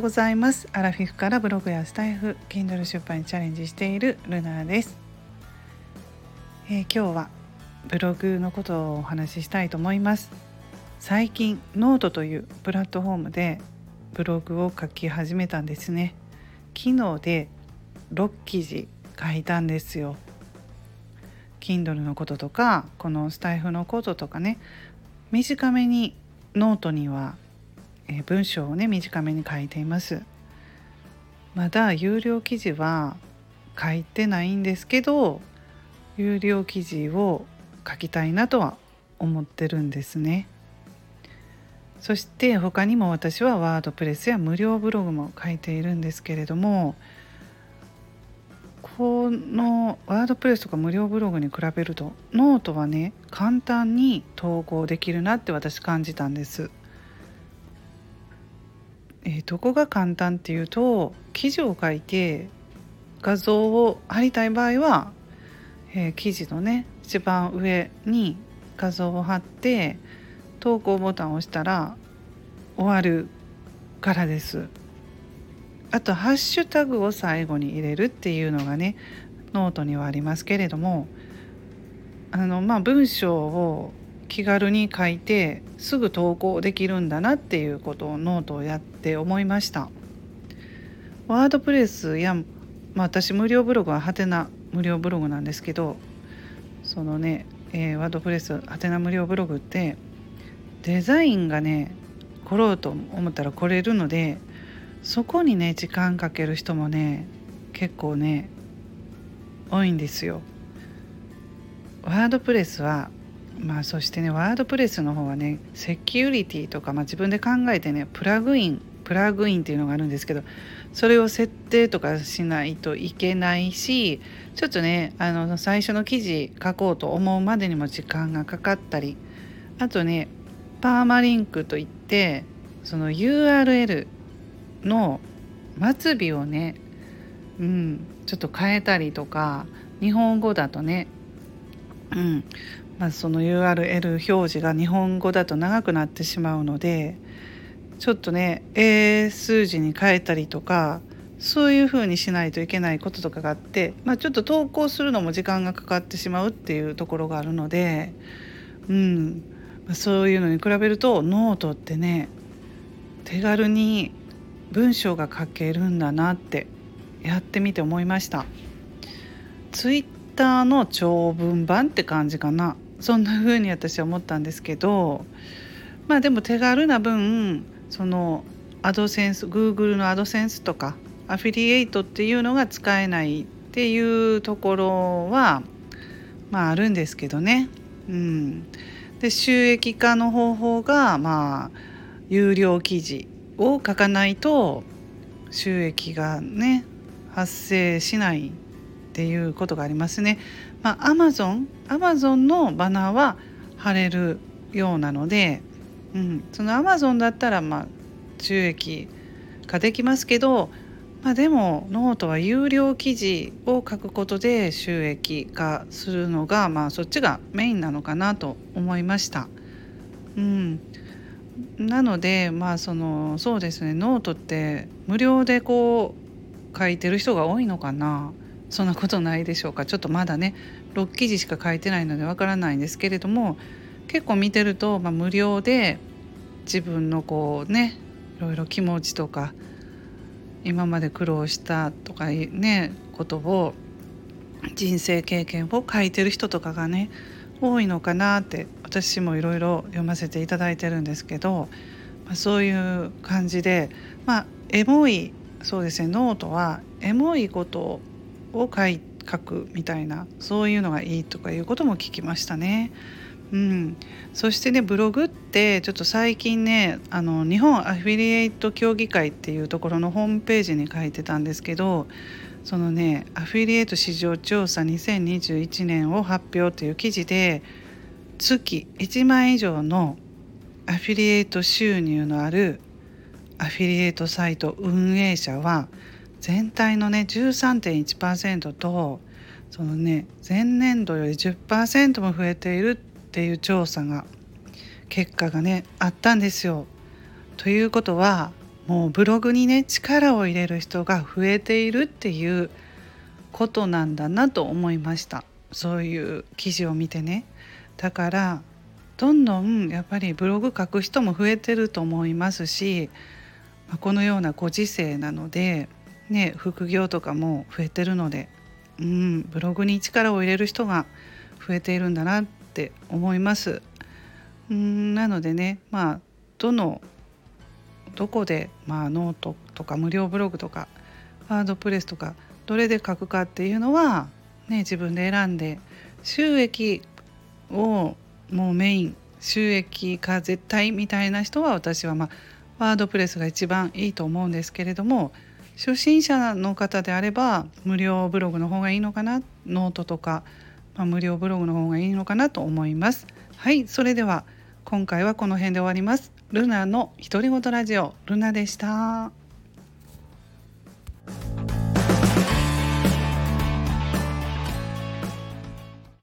ようございます。アラフィフからブログやスタイフ Kindle 出版にチャレンジしているルナです、えー、今日はブログのことをお話ししたいと思います。最近ノートというプラットフォームでブログを書き始めたんですね。昨日で6記事書いたんですよ。Kindle のこととかこのスタイフのこととかね。短めにノートにはえ文章をね短めに書いています。まだ有料記事は書いてないんですけど有料記事を書きたいなとは思ってるんですね。そして他にも私は WordPress や無料ブログも書いているんですけれどもこの WordPress とか無料ブログに比べるとノートはね簡単に投稿できるなって私感じたんです。えー、どこが簡単っていうと記事を書いて画像を貼りたい場合は、えー、記事のね一番上に画像を貼って投稿ボタンを押したら終わるからです。あとハッシュタグを最後に入れるっていうのがねノートにはありますけれどもあのまあ文章を気軽に書いてすぐ投稿できるんだなっていうことをノートをやって思いました WordPress や、まあ、私無料ブログははてな無料ブログなんですけどそのね、えー、 WordPress はてな無料ブログってデザインがね凝ろうと思ったら凝れるのでそこにね時間かける人もね結構ね多いんですよ。ワードプレスはまあそしてねワードプレスの方はねセキュリティとか、まあ、自分で考えてねプラグインプラグインっていうのがあるんですけどそれを設定とかしないといけないしちょっとねあの最初の記事書こうと思うまでにも時間がかかったりあとねパーマリンクといってその URL の末尾をね、うん、ちょっと変えたりとか日本語だとね、うん、まあ、その URL 表示が日本語だと長くなってしまうのでちょっとね英数字に変えたりとかそういうふうにしないといけないこととかがあって、まあ、ちょっと投稿するのも時間がかかってしまうっていうところがあるので、うんまあ、そういうのに比べるとノートってね手軽に文章が書けるんだなってやってみて思いました。ツイッターの長文版って感じかな。そんな風に私は思ったんですけどまあでも手軽な分そのアドセンス Google のアドセンスとかアフィリエイトっていうのが使えないっていうところはまああるんですけどね。うん、で収益化の方法がまあ有料記事を書かないと収益がね発生しないっていうことがありますね。まあ、Amazon, Amazon のバナーは貼れるようなので、うん、その Amazon だったらまあ収益化できますけど、まあ、でもノートは有料記事を書くことで収益化するのが、まあ、そっちがメインなのかなと思いました。うん、なのでまあそのそうですねノートって無料でこう書いてる人が多いのかな。そんなことないでしょうか。ちょっとまだね6記事しか書いてないのでわからないんですけれども結構見てると、まあ、無料で自分のこうねいろいろ気持ちとか今まで苦労したとかねことを人生経験を書いてる人とかがね多いのかなって私もいろいろ読ませていただいてるんですけど、まあ、そういう感じでまあエモいそうですねノートはエモいことを書くみたいなそういうのがいいとかいうことも聞きましたね。うん、そしてねブログってちょっと最近ねあの日本アフィリエイト協議会っていうところのホームページに書いてたんですけどそのねアフィリエイト市場調査2021年を発表という記事で月1万以上のアフィリエイト収入のあるアフィリエイトサイト運営者は全体のね13.1%とそのね前年度より10%も増えているっていう調査が結果がねあったんですよ。ということはもうブログにね力を入れる人が増えているっていうことなんだなと思いましたそういう記事を見てねだからどんどんやっぱりブログ書く人も増えてると思いますしこのようなご時世なので、ね、副業とかも増えてるので、うん、ブログに力を入れる人が増えているんだなって思います。うんなのでねまあどのどこで、まあ、ノートとか無料ブログとか WordPressとかどれで書くかっていうのは、ね、自分で選んで収益をもうメイン収益化絶対みたいな人は私はまあ WordPressが一番いいと思うんですけれども初心者の方であれば無料ブログの方がいいのかなノートとか、まあ、無料ブログの方がいいのかなと思います。はいそれでは今回はこの辺で終わります。ルナの独り言ラジオルナでした。